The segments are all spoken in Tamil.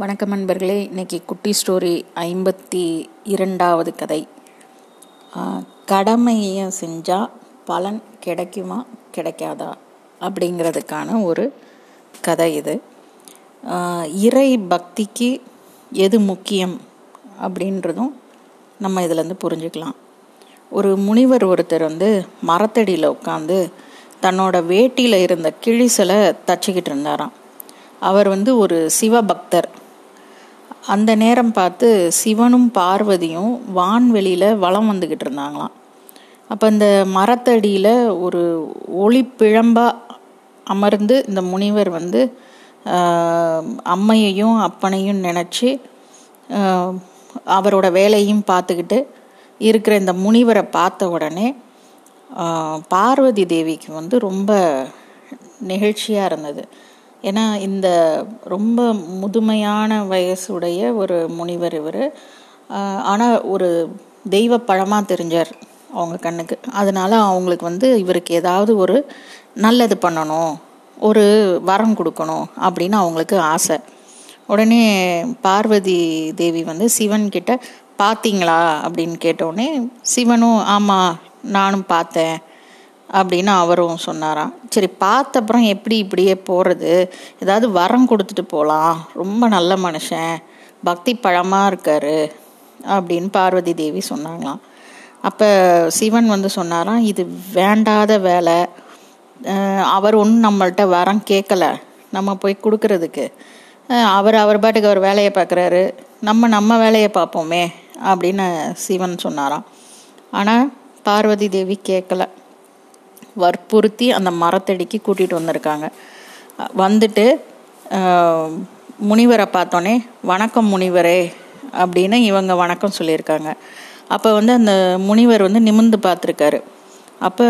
வணக்கம் நண்பர்களே இன்னைக்கு குட்டி ஸ்டோரி ஐம்பத்தி இரண்டாவது கதை. கடமையை செஞ்சால் பலன் கிடைக்குமா கிடைக்காதா அப்படிங்கிறதுக்கான ஒரு கதை இது. இறை பக்திக்கு எது முக்கியம் அப்படின்றதும் நம்ம இதிலேருந்து புரிஞ்சுக்கலாம். ஒரு முனிவர் ஒருத்தர் வந்து மரத்தடியில் உட்காந்து தன்னோட வேட்டியில் இருந்த கிழிசலை தச்சுக்கிட்டு இருந்தாராம். அவர் வந்து ஒரு சிவபக்தர். அந்த நேரம் பார்த்து சிவனும் பார்வதியும் வான்வெளியில் வளம் வந்துக்கிட்டு இருந்தாங்களாம். அப்போ இந்த மரத்தடியில் ஒரு ஒளி அமர்ந்து இந்த முனிவர் வந்து அம்மையையும் அப்பனையும் நினச்சி அவரோட வேலையும் பார்த்துக்கிட்டு இருக்கிற இந்த முனிவரை பார்த்த உடனே பார்வதி தேவிக்கு வந்து ரொம்ப நெகிழ்ச்சியாக இருந்தது. ஏன்னா இந்த ரொம்ப முதுமையான வயசுடைய ஒரு முனிவர் இவர். ஆனால் ஒரு தெய்வ பழமாக தெரிஞ்சார் அவங்க கண்ணுக்கு. அதனால அவங்களுக்கு வந்து இவருக்கு ஏதாவது ஒரு நல்லது பண்ணணும் ஒரு வரம் கொடுக்கணும் அப்படின்னு அவங்களுக்கு ஆசை. உடனே பார்வதி தேவி வந்து சிவன் கிட்ட பார்த்தீங்களா அப்படின்னு கேட்டோடனே சிவனும் ஆமாம் நானும் பார்த்தேன். அப்படின்னு அவரும் சொன்னாராம். சரி பார்த்த அப்புறம் எப்படி இப்படியே போகிறது ஏதாவது வரம் கொடுத்துட்டு போகலாம் ரொம்ப நல்ல மனுஷன். பக்தி பழமாக இருக்காரு அப்படின்னு பார்வதி தேவி சொன்னாங்களாம். அப்போ சிவன் வந்து சொன்னாராம் இது வேண்டாத வேலை. அவர் ஒன்றும் நம்மள்கிட்ட வரம் கேட்கல. நம்ம போய் கொடுக்கறதுக்கு. அவர் அவர் பாட்டுக்கு அவர் வேலையை பார்க்குறாரு. நம்ம நம்ம வேலையை பார்ப்போமே அப்படின்னு சிவன் சொன்னாராம். ஆனால் பார்வதி தேவி கேட்கல. வற்புறுத்தி அந்த மரத்தடிக்கு கூட்டிகிட்டு வந்திருக்காங்க. வந்துட்டு முனிவரை பார்த்தோன்னே வணக்கம் முனிவரே அப்படின்னு இவங்க வணக்கம் சொல்லியிருக்காங்க. அப்போ வந்து அந்த முனிவர் வந்து நிமிந்து பார்த்துருக்காரு. அப்போ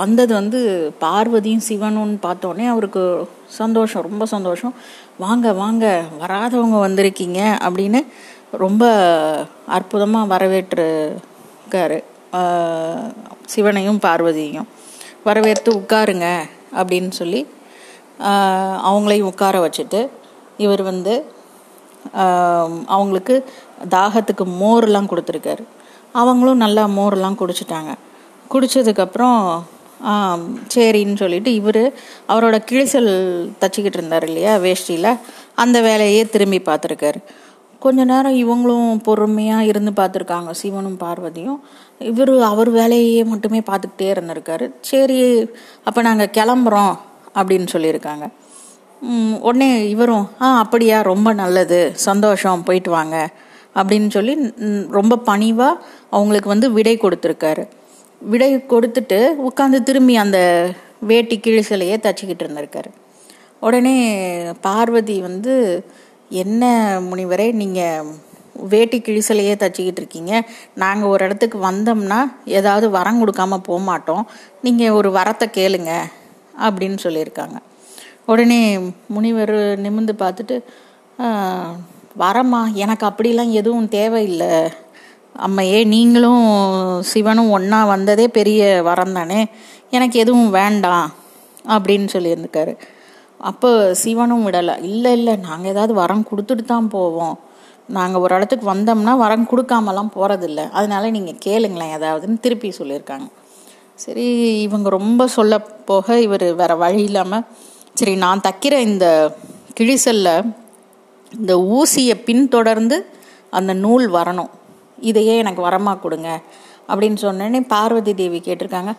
வந்தது வந்து பார்வதியும் சிவனும் பார்த்தோன்னே அவருக்கு சந்தோஷம் ரொம்ப சந்தோஷம். வாங்க வாங்க வராதவங்க வந்திருக்கீங்க அப்படின்னு ரொம்ப அற்புதமாக வரவேற்றுக்காரு சிவனையும் பார்வதியும் வரவேற்று உட்காருங்க அப்படின்னு சொல்லி அவங்களையும் உட்கார வச்சுட்டு இவர் வந்து அவங்களுக்கு தாகத்துக்கு மோர்லாம் கொடுத்துருக்காரு. அவங்களும் நல்லா மோர்லாம் குடிச்சிட்டாங்க. குடித்ததுக்கப்புறம் சரின்னு சொல்லிட்டு இவர் அவரோட கிழிசல் தச்சிக்கிட்டு இருந்தார் இல்லையா வேஷ்டியில் அந்த வேலையே திரும்பி பார்த்துருக்காரு. கொஞ்ச நேரம் இவங்களும் பொறுமையாக இருந்து பார்த்துருக்காங்க சிவனும் பார்வதியும். இவர் அவர் வேலையே மட்டுமே பார்த்துக்கிட்டே இருந்திருக்காரு. சரி அப்போ நாங்கள் கிளம்புறோம் அப்படின்னு சொல்லியிருக்காங்க. உடனே இவரும் ஆ அப்படியா ரொம்ப நல்லது சந்தோஷம் போயிட்டு வாங்க அப்படின்னு சொல்லி ரொம்ப பணிவாக அவங்களுக்கு வந்து விடை கொடுத்துருக்காரு. விடை கொடுத்துட்டு உட்காந்து திரும்பி அந்த வேட்டி கிழிசலையே தச்சுக்கிட்டு இருந்திருக்காரு. உடனே பார்வதி வந்து என்ன முனிவரே நீங்கள் வேட்டி கிழிசலையே தச்சிக்கிட்டு இருக்கீங்க. நாங்கள் ஒரு இடத்துக்கு வந்தோம்னா ஏதாவது வரம் கொடுக்காம போக மாட்டோம் நீங்கள் ஒரு வரத்தை கேளுங்க அப்படின்னு சொல்லியிருக்காங்க. உடனே முனிவர் நிமிந்து பார்த்துட்டு வரமா எனக்கு அப்படிலாம் எதுவும் தேவையில்லை. அம்மையே நீங்களும் சிவனும் ஒன்றா வந்ததே பெரிய வரம் தானே. எனக்கு எதுவும் வேண்டாம். அப்படின்னு சொல்லியிருந்துக்காரு. அப்போ சிவனும் விடலை. இல்லை இல்லை நாங்கள் ஏதாவது வரம் கொடுத்துட்டு தான் போவோம். நாங்கள் ஒரு இடத்துக்கு வந்தோம்னா வரம் கொடுக்காமலாம் போகிறதில்ல அதனால நீங்கள் கேளுங்களேன் ஏதாவதுன்னு திருப்பி சொல்லியிருக்காங்க. சரி இவங்க ரொம்ப சொல்ல போக இவர் வேற வழி இல்லாமல் சரி நான் தைக்கிற இந்த கிழிசல்ல இந்த ஊசியை பின்தொடர்ந்து அந்த நூல் வரணும். இதையே எனக்கு வரமாக கொடுங்க அப்படின்னு சொன்னேன்னே பார்வதி தேவி கேட்டிருக்காங்க.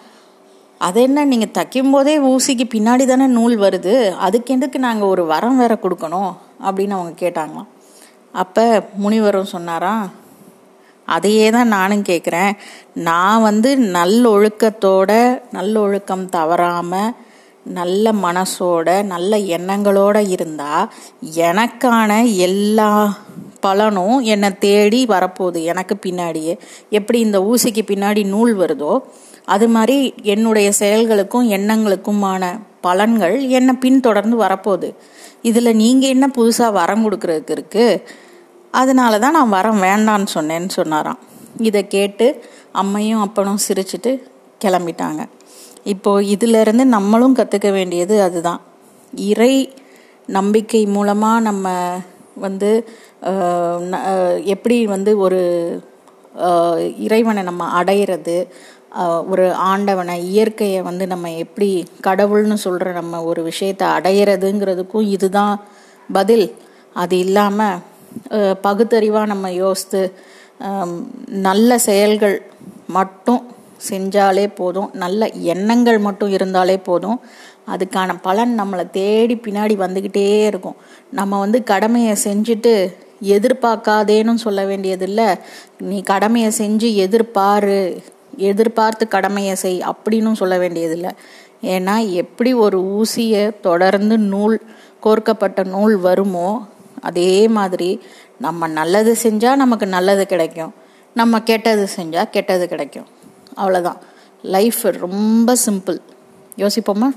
அது என்ன நீங்கள் தைக்கும் போதே ஊசிக்கு பின்னாடி தானே நூல் வருது அதுக்கு நாங்கள் ஒரு வரம் வேற கொடுக்கணும் அப்படின்னு அவங்க கேட்டாங்களாம். அப்போ முனிவரும் சொன்னாராம் அதையே தான் நானும் கேட்குறேன் நான் வந்து நல்லொழுக்கத்தோட நல்லொழுக்கம் தவறாமல் நல்ல மனசோட நல்ல எண்ணங்களோட இருந்தால் எனக்கான எல்லா பலனும் என்னை தேடி வரப்போகுது எனக்கு பின்னாடியே. எப்படி இந்த ஊசிக்கு பின்னாடி நூல் வருதோ அது மாதிரி என்னுடைய செயல்களுக்கும் எண்ணங்களுக்குமான பலன்கள் என்னை பின்தொடர்ந்து வரப்போகுது. இதில் நீங்கள் என்ன புதுசாக வரம் கொடுக்குறதுக்கு இருக்குது அதனால தான் நான் வரம் வேண்டான்னு சொன்னேன்னு சொன்னாராம். இதை கேட்டு அம்மையும் அப்பனும் சிரிச்சிட்டு கிளம்பிட்டாங்க. இப்போ இதிலிருந்து நம்மளும் கற்றுக்க வேண்டியது அதுதான். இறை நம்பிக்கை மூலமாக நம்ம வந்து எப்படி வந்து ஒரு இறைவனை நம்ம அடையிறது ஒரு ஆண்டவனை இயற்கையை வந்து நம்ம எப்படி கடவுள்னு சொல்கிற நம்ம ஒரு விஷயத்தை அடையிறதுங்கிறதுக்கும் இதுதான் பதில். அது இல்லாமல் பகுத்தறிவாக நம்ம யோசித்து நல்ல செயல்கள் மட்டும் செஞ்சாலே போதும். நல்ல எண்ணங்கள் மட்டும் இருந்தாலே போதும். அதுக்கான பலன் நம்மளை தேடி பின்னாடி வந்துக்கிட்டே இருக்கும். நம்ம வந்து கடமையை செஞ்சுட்டு எதிர்பார்க்காதேன்னு சொல்ல வேண்டியதில்லை. நீ கடமையை செஞ்சு எதிர்பாரு. எதிர்பார்த்து கடமையை செய் அப்படின்னு சொல்ல வேண்டியதில்லை. ஏன்னா எப்படி ஒரு ஊசியை தொடர்ந்து நூல் கோர்க்கப்பட்ட நூல் வருமோ அதே மாதிரி நம்ம நல்லது செஞ்சால் நமக்கு நல்லது கிடைக்கும். நம்ம கெட்டது செஞ்சால் கெட்டது கிடைக்கும். அவ்வளோதான் லைஃப் ரொம்ப சிம்பிள் யோசிப்போமா?